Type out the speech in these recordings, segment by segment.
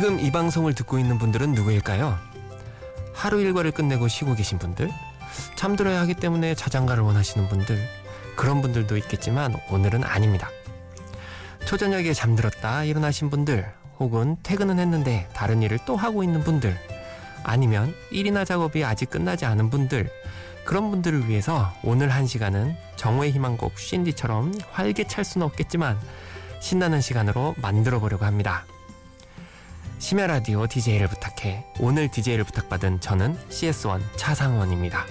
지금 이 방송을 듣고 있는 분들은 누구일까요? 하루 일과를 끝내고 쉬고 계신 분들, 잠들어야 하기 때문에 자장가를 원하시는 분들, 그런 분들도 있겠지만 오늘은 아닙니다. 초저녁에 잠들었다 일어나신 분들, 혹은 퇴근은 했는데 다른 일을 또 하고 있는 분들, 아니면 일이나 작업이 아직 끝나지 않은 분들, 그런 분들을 위해서 오늘 한 시간은 정오의 희망곡 쉰디처럼 활기찰 수는 없겠지만 신나는 시간으로 만들어 보려고 합니다. 심야 라디오 DJ를 부탁해 오늘 DJ를 부탁받은 저는 CS1 차상원입니다.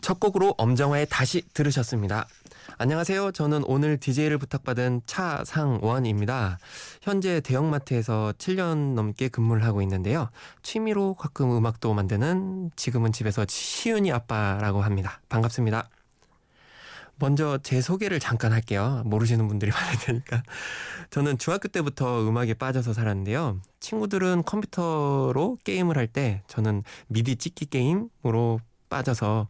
첫 곡으로 엄정화의 다시 들으셨습니다. 안녕하세요. 저는 오늘 DJ를 부탁받은 차상원입니다. 현재 대형마트에서 7년 넘게 근무를 하고 있는데요. 취미로 가끔 음악도 만드는 지금은 집에서 시윤이 아빠라고 합니다. 반갑습니다. 먼저 제 소개를 잠깐 할게요. 모르시는 분들이 많을 테니까. 저는 중학교 때부터 음악에 빠져서 살았는데요. 친구들은 컴퓨터로 게임을 할 때 저는 미디 찍기 게임으로 빠져서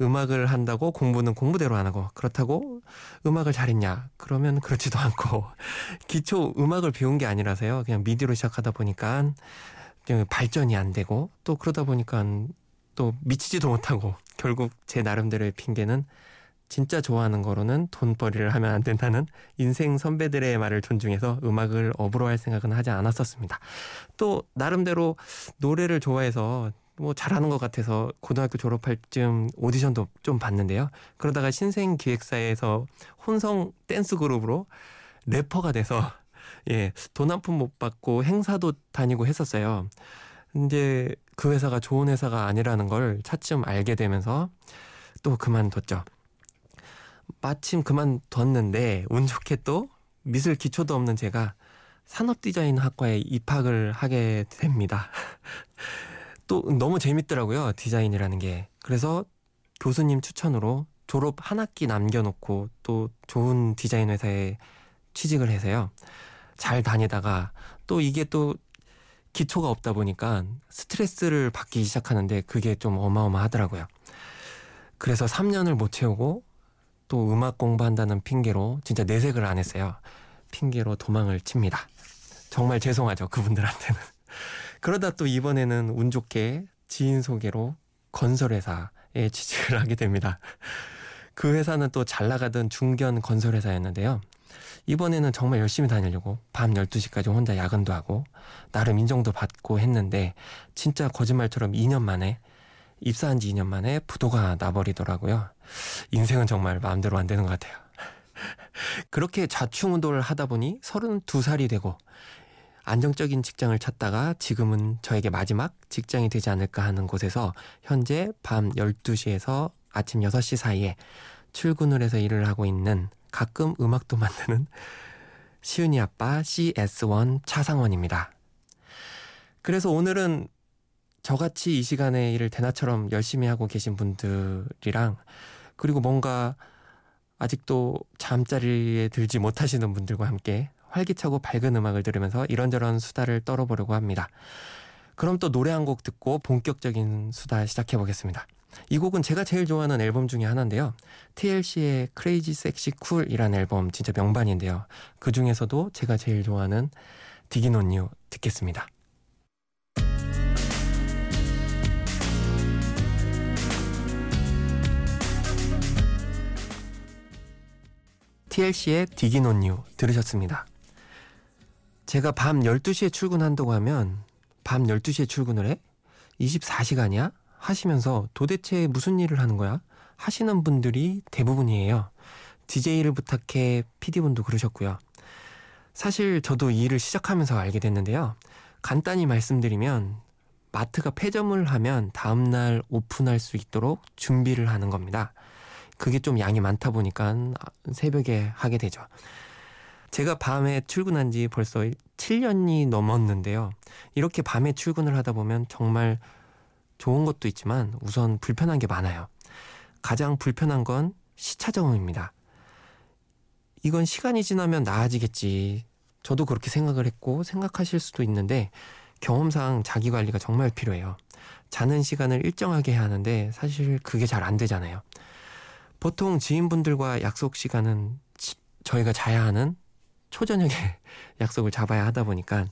음악을 한다고 공부는 공부대로 안 하고 그렇다고 음악을 잘했냐 그러면 그렇지도 않고 기초 음악을 배운 게 아니라서요 그냥 미디로 시작하다 보니까 발전이 안 되고 또 그러다 보니까 또 미치지도 못하고 결국 제 나름대로의 핑계는 진짜 좋아하는 거로는 돈벌이를 하면 안 된다는 인생 선배들의 말을 존중해서 음악을 업으로 할 생각은 하지 않았었습니다. 또 나름대로 노래를 좋아해서 뭐 잘하는 것 같아서 고등학교 졸업할 쯤 오디션도 좀 봤는데요. 그러다가 신생 기획사에서 혼성 댄스 그룹으로 래퍼가 돼서 예, 돈 한 푼 못 받고 행사도 다니고 했었어요. 이제 그 회사가 좋은 회사가 아니라는 걸 차츰 알게 되면서 또 그만뒀죠. 마침 그만뒀는데 운 좋게 또 미술 기초도 없는 제가 산업 디자인 학과에 입학을 하게 됩니다. 또 너무 재밌더라고요. 디자인이라는 게. 그래서 교수님 추천으로 졸업 한 학기 남겨놓고 또 좋은 디자인 회사에 취직을 해서요. 잘 다니다가 또 이게 또 기초가 없다 보니까 스트레스를 받기 시작하는데 그게 좀 어마어마하더라고요. 그래서 3년을 못 채우고 또 음악 공부한다는 핑계로 진짜 내색을 안 했어요. 핑계로 도망을 칩니다. 정말 죄송하죠. 그분들한테는. 그러다 또 이번에는 운 좋게 지인 소개로 건설회사에 취직을 하게 됩니다. 그 회사는 또 잘 나가던 중견 건설회사였는데요. 이번에는 정말 열심히 다니려고 밤 12시까지 혼자 야근도 하고 나름 인정도 받고 했는데 진짜 거짓말처럼 2년 만에 입사한 지 2년 만에 부도가 나버리더라고요. 인생은 정말 마음대로 안 되는 것 같아요. 그렇게 좌충우돌을 하다 보니 32살이 되고 안정적인 직장을 찾다가 지금은 저에게 마지막 직장이 되지 않을까 하는 곳에서 현재 밤 12시에서 아침 6시 사이에 출근을 해서 일을 하고 있는 가끔 음악도 만드는 시윤이 아빠 CS1 차상원입니다. 그래서 오늘은 저같이 이 시간에 일을 대나처럼 열심히 하고 계신 분들이랑 그리고 뭔가 아직도 잠자리에 들지 못하시는 분들과 함께 활기차고 밝은 음악을 들으면서 이런저런 수다를 떨어보려고 합니다. 그럼 또 노래 한 곡 듣고 본격적인 수다 시작해 보겠습니다. 이 곡은 제가 제일 좋아하는 앨범 중에 하나인데요. TLC의 Crazy Sexy Cool이라는 앨범 진짜 명반인데요. 그 중에서도 제가 제일 좋아하는 Diggin' on You 듣겠습니다. TLC의 You 들으셨습니다. 제가 밤 12시에 출근한다고 하면 밤 12시에 출근을 해? 24시간이야? 하시면서 도대체 무슨 일을 하는 거야? 하시는 분들이 대부분이에요. DJ를 부탁해 PD분도 그러셨고요. 사실 저도 이 일을 시작하면서 알게 됐는데요. 간단히 말씀드리면 마트가 폐점을 하면 다음날 오픈할 수 있도록 준비를 하는 겁니다. 그게 좀 양이 많다 보니까 새벽에 하게 되죠. 제가 밤에 출근한 지 벌써 7년이 넘었는데요. 이렇게 밤에 출근을 하다 보면 정말 좋은 것도 있지만 우선 불편한 게 많아요. 가장 불편한 건 시차 적응입니다. 이건 시간이 지나면 나아지겠지. 저도 그렇게 생각을 했고 생각하실 수도 있는데 경험상 자기 관리가 정말 필요해요. 자는 시간을 일정하게 해야 하는데 사실 그게 잘 안 되잖아요. 보통 지인분들과 약속 시간은 저희가 자야 하는 초저녁에 약속을 잡아야 하다 보니까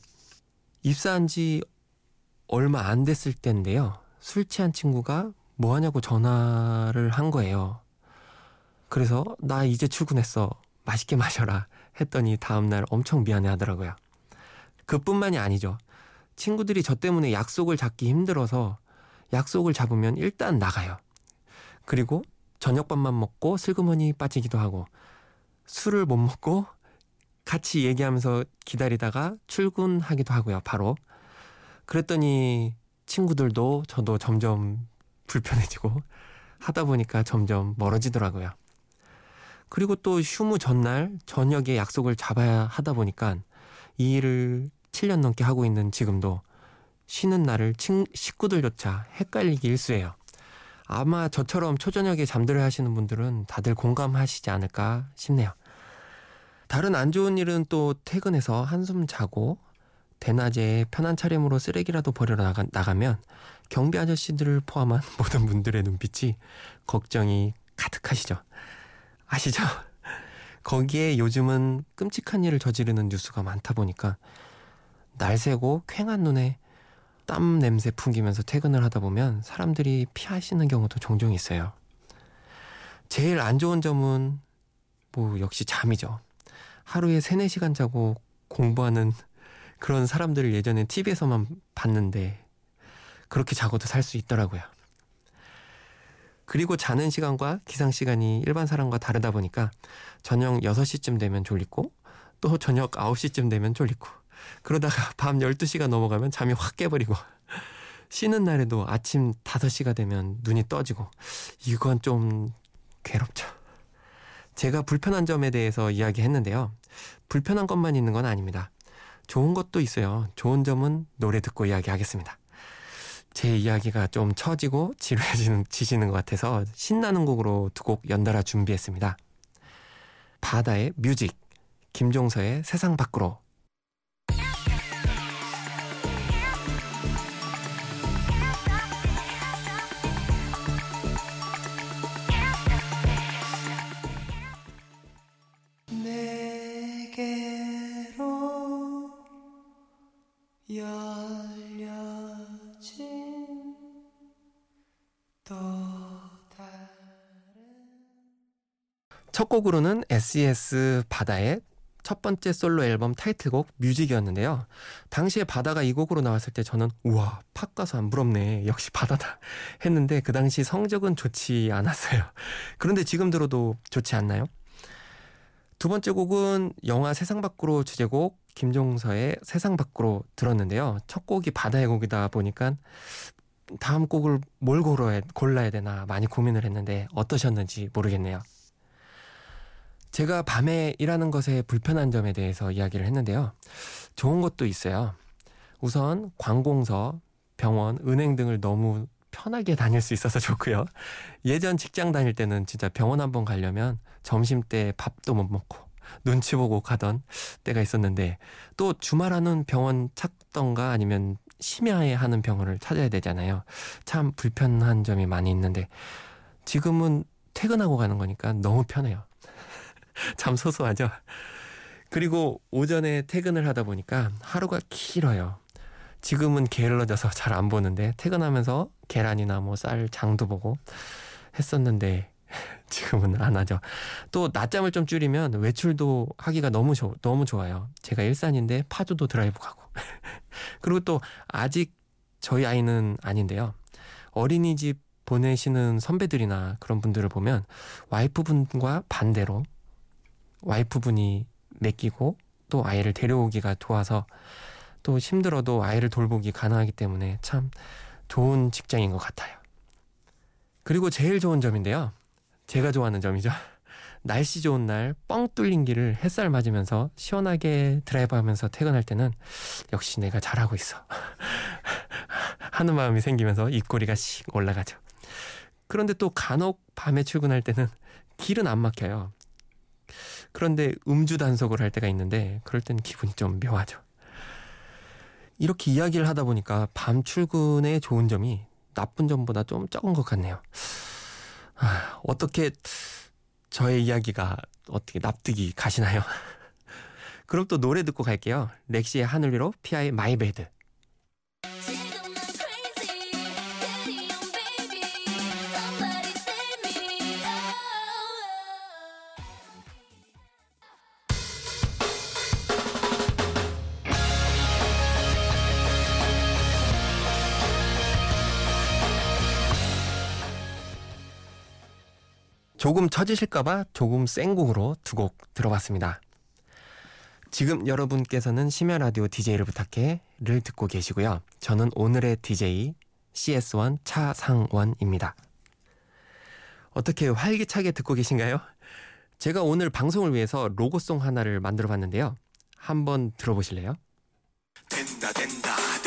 입사한 지 얼마 안 됐을 때인데요. 술 취한 친구가 뭐 하냐고 전화를 한 거예요. 그래서 나 이제 출근했어. 맛있게 마셔라. 했더니 다음날 엄청 미안해 하더라고요. 그뿐만이 아니죠. 친구들이 저 때문에 약속을 잡기 힘들어서 약속을 잡으면 일단 나가요. 그리고 저녁밥만 먹고 슬그머니 빠지기도 하고 술을 못 먹고 같이 얘기하면서 기다리다가 출근하기도 하고요. 바로. 그랬더니 친구들도 저도 점점 불편해지고 하다 보니까 점점 멀어지더라고요. 그리고 또 휴무 전날 저녁에 약속을 잡아야 하다 보니까 이 일을 7년 넘게 하고 있는 지금도 쉬는 날을 친, 식구들조차 헷갈리기 일수예요. 아마 저처럼 초저녁에 잠들어 하시는 분들은 다들 공감하시지 않을까 싶네요. 다른 안 좋은 일은 또 퇴근해서 한숨 자고 대낮에 편한 차림으로 쓰레기라도 버리러 나가, 나가면 경비 아저씨들을 포함한 모든 분들의 눈빛이 걱정이 가득하시죠. 아시죠? 거기에 요즘은 끔찍한 일을 저지르는 뉴스가 많다 보니까 날새고 쾌한 눈에 땀 냄새 풍기면서 퇴근을 하다 보면 사람들이 피하시는 경우도 종종 있어요. 제일 안 좋은 점은 뭐 역시 잠이죠. 하루에 3, 4시간 자고 공부하는 그런 사람들을 예전에 TV에서만 봤는데 그렇게 자고도 살 수 있더라고요. 그리고 자는 시간과 기상 시간이 일반 사람과 다르다 보니까 저녁 6시쯤 되면 졸리고 또 저녁 9시쯤 되면 졸리고 그러다가 밤 12시가 넘어가면 잠이 확 깨버리고 쉬는 날에도 아침 5시가 되면 눈이 떠지고 이건 좀 괴롭죠. 제가 불편한 점에 대해서 이야기했는데요. 불편한 것만 있는 건 아닙니다. 좋은 것도 있어요. 좋은 점은 노래 듣고 이야기하겠습니다. 제 이야기가 좀 처지고 지루해지는 것 같아서 신나는 곡으로 두 곡 연달아 준비했습니다. 바다의 뮤직, 김종서의 세상 밖으로 첫 곡으로는 SES 바다의 첫 번째 솔로 앨범 타이틀곡 뮤직이었는데요. 당시에 바다가 이 곡으로 나왔을 때 저는 우와 팝 가수 안 부럽네 역시 바다다 했는데 그 당시 성적은 좋지 않았어요. 그런데 지금 들어도 좋지 않나요? 두 번째 곡은 영화 세상 밖으로 주제곡 김종서의 세상 밖으로 들었는데요. 첫 곡이 바다의 곡이다 보니까 다음 곡을 뭘 골라야 되나 많이 고민을 했는데 어떠셨는지 모르겠네요. 제가 밤에 일하는 것에 불편한 점에 대해서 이야기를 했는데요. 좋은 것도 있어요. 우선 관공서, 병원, 은행 등을 너무 편하게 다닐 수 있어서 좋고요. 예전 직장 다닐 때는 진짜 병원 한번 가려면 점심 때 밥도 못 먹고 눈치 보고 가던 때가 있었는데 또 주말 하는 병원 찾던가 아니면 심야에 하는 병원을 찾아야 되잖아요. 참 불편한 점이 많이 있는데 지금은 퇴근하고 가는 거니까 너무 편해요. 참 소소하죠. 그리고 오전에 퇴근을 하다 보니까 하루가 길어요. 지금은 게을러져서 잘 안 보는데 퇴근하면서 계란이나 뭐 쌀 장도 보고 했었는데 지금은 안 하죠. 또 낮잠을 좀 줄이면 외출도 하기가 너무 좋, 너무 좋아요. 제가 일산인데 파주도 드라이브 가고. 그리고 또 아직 저희 아이는 아닌데요. 어린이집 보내시는 선배들이나 그런 분들을 보면 와이프분과 반대로 와이프분이 맡기고 또 아이를 데려오기가 도와서 또 힘들어도 아이를 돌보기 가능하기 때문에 참 좋은 직장인 것 같아요. 그리고 제일 좋은 점인데요. 제가 좋아하는 점이죠. 날씨 좋은 날 뻥 뚫린 길을 햇살 맞으면서 시원하게 드라이브 하면서 퇴근할 때는 역시 내가 잘하고 있어. 하는 마음이 생기면서 입꼬리가 씩 올라가죠. 그런데 또 간혹 밤에 출근할 때는 길은 안 막혀요. 그런데 음주 단속을 할 때가 있는데 그럴 땐 기분이 좀 묘하죠. 이렇게 이야기를 하다 보니까 밤 출근의 좋은 점이 나쁜 점보다 좀 적은 것 같네요. 아, 어떻게 저의 이야기가 어떻게 납득이 가시나요? 그럼 또 노래 듣고 갈게요. 렉시의 하늘 위로 피아의 My Bed. 조금 처지실까봐 조금 센 곡으로 두 곡 들어봤습니다. 지금 여러분께서는 심야 라디오 DJ를 부탁해를 듣고 계시고요. 저는 오늘의 DJ CS1 차상원입니다. 어떻게 활기차게 듣고 계신가요? 제가 오늘 방송을 위해서 로고송 하나를 만들어 봤는데요. 한번 들어보실래요? 된다 된다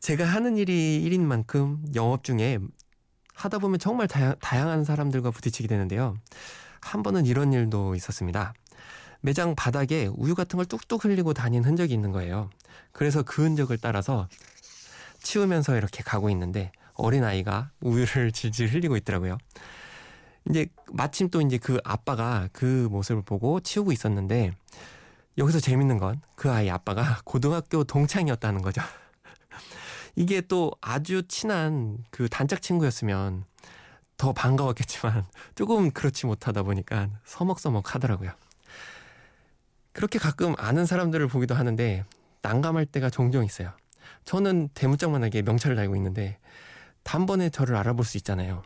제가 하는 일이 일인 만큼 영업 중에 하다 보면 정말 다양, 다양한 사람들과 부딪히게 되는데요. 한 번은 이런 일도 있었습니다. 매장 바닥에 우유 같은 걸 뚝뚝 흘리고 다닌 흔적이 있는 거예요. 그래서 그 흔적을 따라서 치우면서 이렇게 가고 있는데 어린 아이가 우유를 질질 흘리고 있더라고요. 이제 마침 또 이제 그 아빠가 그 모습을 보고 치우고 있었는데 여기서 재밌는 건 그 아이 아빠가 고등학교 동창이었다는 거죠. 이게 또 아주 친한 그 단짝 친구였으면 더 반가웠겠지만 조금 그렇지 못하다 보니까 서먹서먹 하더라고요. 그렇게 가끔 아는 사람들을 보기도 하는데 난감할 때가 종종 있어요. 저는 대문짝만하게 명찰을 달고 있는데 단번에 저를 알아볼 수 있잖아요.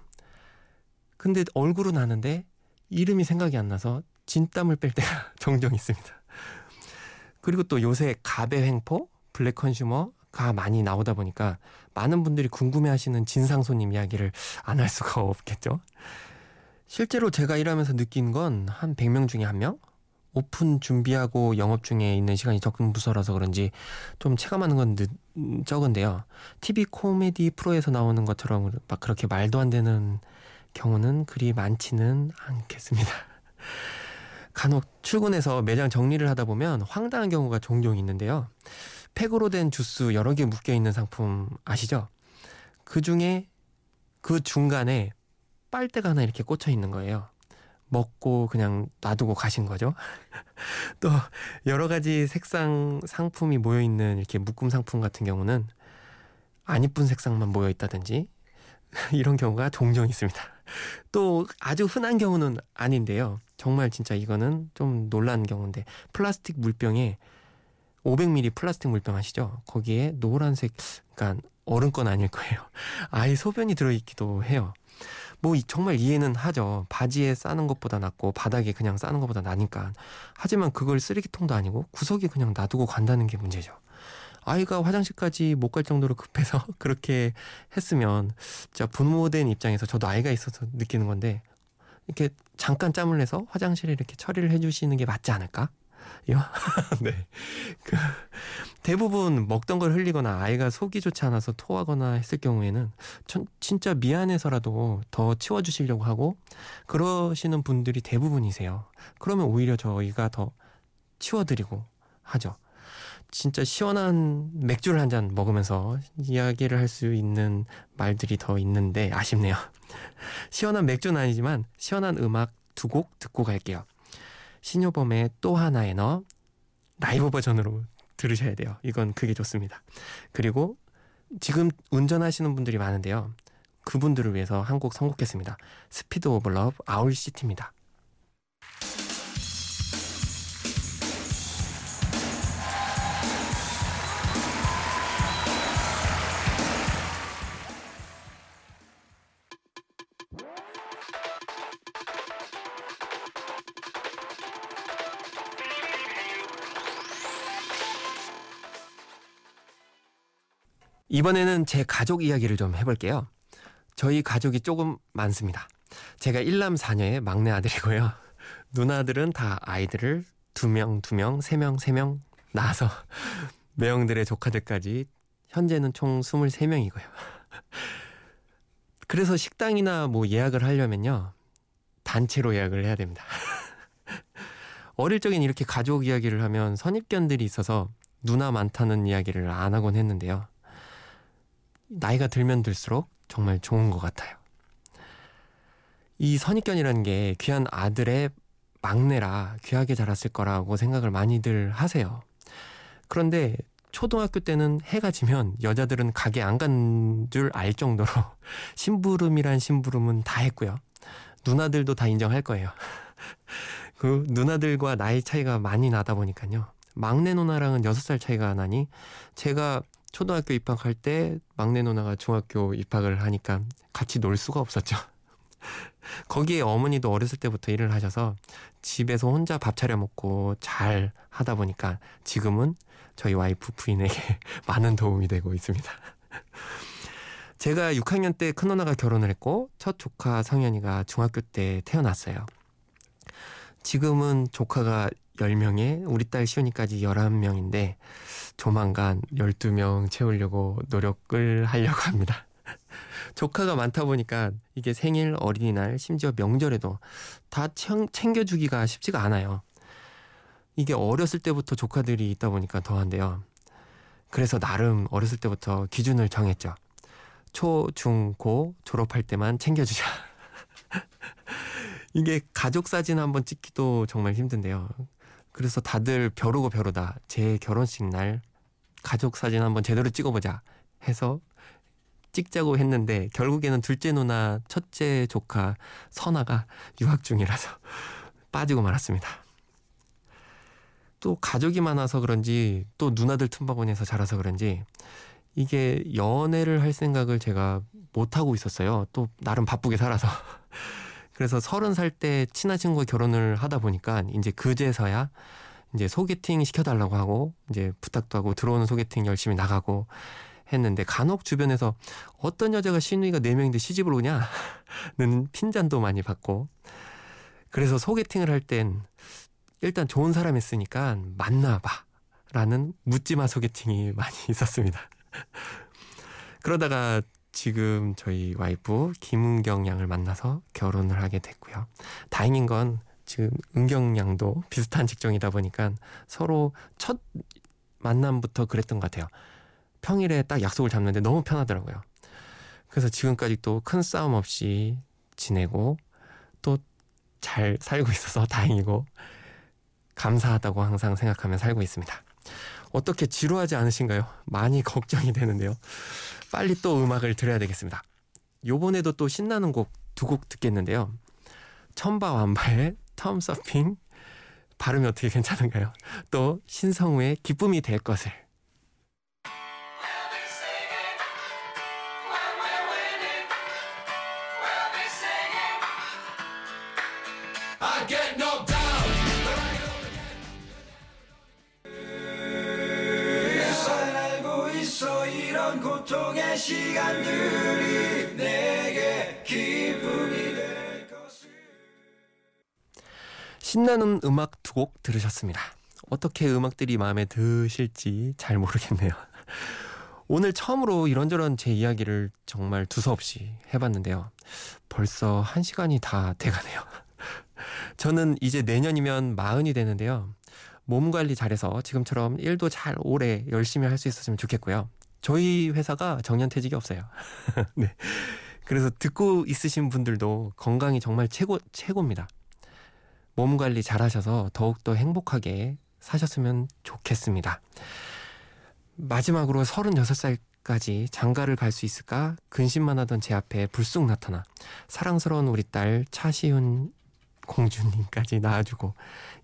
근데 얼굴은 아는데 이름이 생각이 안 나서 진땀을 뺄 때가 종종 있습니다. 그리고 또 요새 갑의 횡포, black consumer, 가 많이 나오다 보니까 많은 분들이 궁금해하시는 진상 손님 이야기를 안 할 수가 없겠죠. 실제로 제가 일하면서 느낀 건 한 100명 중에 한 명? 오픈 준비하고 영업 중에 있는 시간이 적은 부서라서 그런지 좀 체감하는 건 늦, 적은데요. TV 코미디 프로에서 나오는 것처럼 막 그렇게 말도 안 되는 경우는 그리 많지는 않겠습니다. 간혹 출근해서 매장 정리를 하다 보면 황당한 경우가 종종 있는데요. 팩으로 된 주스 여러 개 묶여 있는 상품 아시죠? 그 중에 그 중간에 빨대가 하나 이렇게 꽂혀 있는 거예요. 먹고 그냥 놔두고 가신 거죠. 또 여러 가지 색상 상품이 모여 있는 이렇게 묶음 상품 같은 경우는 안 이쁜 색상만 모여 있다든지 이런 경우가 종종 있습니다. 또 아주 흔한 경우는 아닌데요. 정말 진짜 이거는 좀 놀란 경우인데 플라스틱 물병에 500ml 플라스틱 물병 아시죠? 거기에 노란색, 그러니까 어른 건 아닐 거예요. 아이 소변이 들어있기도 해요. 뭐 정말 이해는 하죠. 바지에 싸는 것보다 낫고 바닥에 그냥 싸는 것보다 나니까. 하지만 그걸 쓰레기통도 아니고 구석에 그냥 놔두고 간다는 게 문제죠. 아이가 화장실까지 못 갈 정도로 급해서 그렇게 했으면 진짜 부모된 입장에서 저도 아이가 있어서 느끼는 건데 이렇게 잠깐 짬을 내서 화장실에 이렇게 처리를 해주시는 게 맞지 않을까? 요? 네. 그 대부분 먹던 걸 흘리거나 아이가 속이 좋지 않아서 토하거나 했을 경우에는 전 진짜 미안해서라도 더 치워주시려고 하고 그러시는 분들이 대부분이세요. 그러면 오히려 저희가 더 치워드리고 하죠. 진짜 시원한 맥주를 한 잔 먹으면서 이야기를 할 수 있는 말들이 더 있는데 아쉽네요. 시원한 맥주는 아니지만 시원한 음악 두 곡 듣고 갈게요. 신효범의 또 하나의 너 라이브 버전으로 들으셔야 돼요. 이건 그게 좋습니다. 그리고 지금 운전하시는 분들이 많은데요. 그분들을 위해서 한 곡 선곡했습니다. Speed of Love Owl City입니다. 이번에는 제 가족 이야기를 좀 해볼게요. 저희 가족이 조금 많습니다. 제가 1남 4녀의 막내 아들이고요. 누나들은 다 아이들을 두 명, 두 명, 세 명, 세명 낳아서 매형들의 조카들까지 현재는 총 23명이고요. 그래서 식당이나 뭐 예약을 하려면요. 단체로 예약을 해야 됩니다. 어릴 적엔 이렇게 가족 이야기를 하면 선입견들이 있어서 누나 많다는 이야기를 안 하곤 했는데요. 나이가 들면 들수록 정말 좋은 것 같아요. 이 선입견이라는 게 귀한 아들의 막내라 귀하게 자랐을 거라고 생각을 많이들 하세요. 그런데 초등학교 때는 해가 지면 여자들은 가게 안 간 줄 알 정도로 심부름이란 심부름은 다 했고요. 누나들도 다 인정할 거예요. 그 누나들과 나이 차이가 많이 나다 보니까요. 막내 누나랑은 6살 차이가 나니 제가 초등학교 입학할 때 막내 누나가 중학교 입학을 하니까 같이 놀 수가 없었죠. 거기에 어머니도 어렸을 때부터 일을 하셔서 집에서 혼자 밥 차려 먹고 잘 하다 보니까 지금은 저희 와이프 부인에게 많은 도움이 되고 있습니다. 제가 6학년 때 큰누나가 결혼을 했고 첫 조카 성현이가 중학교 때 태어났어요. 지금은 조카가 10명에 우리 딸 시온이까지 11명인데 조만간 12명 채우려고 노력을 하려고 합니다. 조카가 많다 보니까 이게 생일, 어린이날, 심지어 명절에도 다 챙겨주기가 쉽지가 않아요. 이게 어렸을 때부터 조카들이 있다 보니까 더한데요. 그래서 나름 어렸을 때부터 기준을 정했죠. 초, 중, 고 졸업할 때만 챙겨주자. 이게 가족 사진 한번 찍기도 정말 힘든데요. 그래서 다들 벼르고 벼르다 제 결혼식 날 가족 사진 한번 제대로 찍어보자 해서 찍자고 했는데 결국에는 둘째 누나, 첫째 조카 선아가 유학 중이라서 빠지고 말았습니다. 또 가족이 많아서 그런지 또 누나들 틈바구니에서 자라서 그런지 이게 연애를 할 생각을 제가 못 하고 있었어요. 또 나름 바쁘게 살아서. 그래서 서른 살 때 친한 친구가 결혼을 하다 보니까 이제 그제서야 이제 소개팅 시켜달라고 하고 이제 부탁도 하고 들어오는 소개팅 열심히 나가고 했는데 간혹 주변에서 어떤 여자가 신우이가 네 명인데 시집을 오냐는 핀잔도 많이 받고. 그래서 소개팅을 할 땐 일단 좋은 사람 있으니까 만나봐. 라는 묻지마 소개팅이 많이 있었습니다. 그러다가 지금 저희 와이프 김은경 양을 만나서 결혼을 하게 됐고요. 다행인 건 지금 은경 양도 비슷한 직종이다 보니까 서로 첫 만남부터 그랬던 것 같아요. 평일에 딱 약속을 잡는데 너무 편하더라고요. 그래서 지금까지 또 큰 싸움 없이 지내고 또 잘 살고 있어서 다행이고 감사하다고 항상 생각하며 살고 있습니다. 어떻게 지루하지 않으신가요? 많이 걱정이 되는데요. 빨리 또 음악을 들어야 되겠습니다. 요번에도 또 신나는 곡 두 곡 듣겠는데요. 천바 완바의 텀 서핑 발음이 어떻게 괜찮은가요? 또 신성우의 기쁨이 될 것을 시간들이 내게 기쁨이 될 것을 신나는 음악 두 곡 들으셨습니다. 어떻게 음악들이 마음에 드실지 잘 모르겠네요. 오늘 처음으로 이런저런 제 이야기를 정말 두서없이 해봤는데요. 벌써 한 시간이 다 돼가네요. 저는 이제 내년이면 마흔이 되는데요. 몸 관리 잘해서 지금처럼 일도 잘 오래 열심히 할 수 있었으면 좋겠고요. 저희 회사가 정년퇴직이 없어요. 네. 그래서 듣고 있으신 분들도 건강이 정말 최고, 최고입니다. 몸 관리 잘 하셔서 더욱더 행복하게 사셨으면 좋겠습니다. 마지막으로 36살까지 장가를 갈 수 있을까 근심만 하던 제 앞에 불쑥 나타나 사랑스러운 우리 딸 차시훈 공주님까지 낳아주고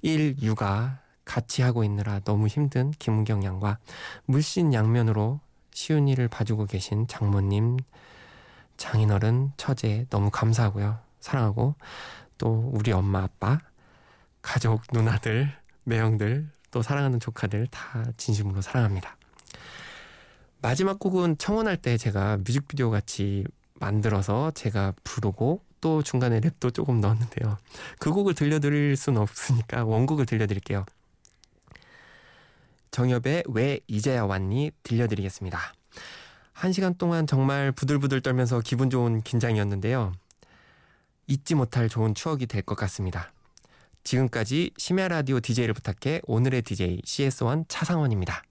일 육아 같이 하고 있느라 너무 힘든 김은경 양과 물씬 양면으로 시은이를 봐주고 계신 장모님, 장인어른, 처제 너무 감사하고요. 사랑하고 또 우리 엄마, 아빠, 가족, 누나들, 매형들, 또 사랑하는 조카들 다 진심으로 사랑합니다. 마지막 곡은 청혼할 때 제가 뮤직비디오 같이 만들어서 제가 부르고 또 중간에 랩도 조금 넣었는데요. 그 곡을 들려드릴 수는 없으니까 원곡을 들려드릴게요. 정엽의 왜 이제야 왔니 들려드리겠습니다. 한 시간 동안 정말 부들부들 떨면서 기분 좋은 긴장이었는데요. 잊지 못할 좋은 추억이 될 것 같습니다. 지금까지 심야 라디오 DJ를 부탁해 오늘의 DJ CS1 차상원입니다.